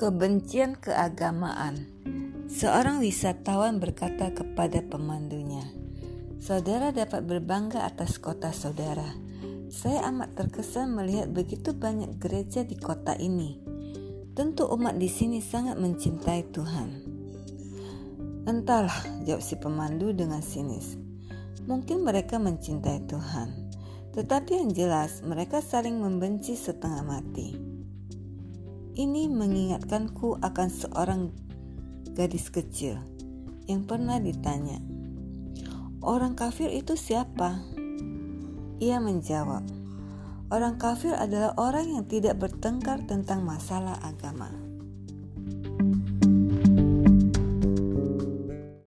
Kebencian keagamaan. Seorang wisatawan berkata kepada pemandunya, "Saudara dapat berbangga atas kota saudara. Saya amat terkesan melihat begitu banyak gereja di kota ini. Tentu umat di sini sangat mencintai Tuhan." Entahlah, jawab si pemandu dengan sinis. Mungkin mereka mencintai Tuhan, tetapi yang jelas mereka saling membenci setengah mati. Ini mengingatkanku akan seorang gadis kecil yang pernah ditanya, "Orang kafir itu siapa?" Ia menjawab, "Orang kafir adalah orang yang tidak bertengkar tentang masalah agama."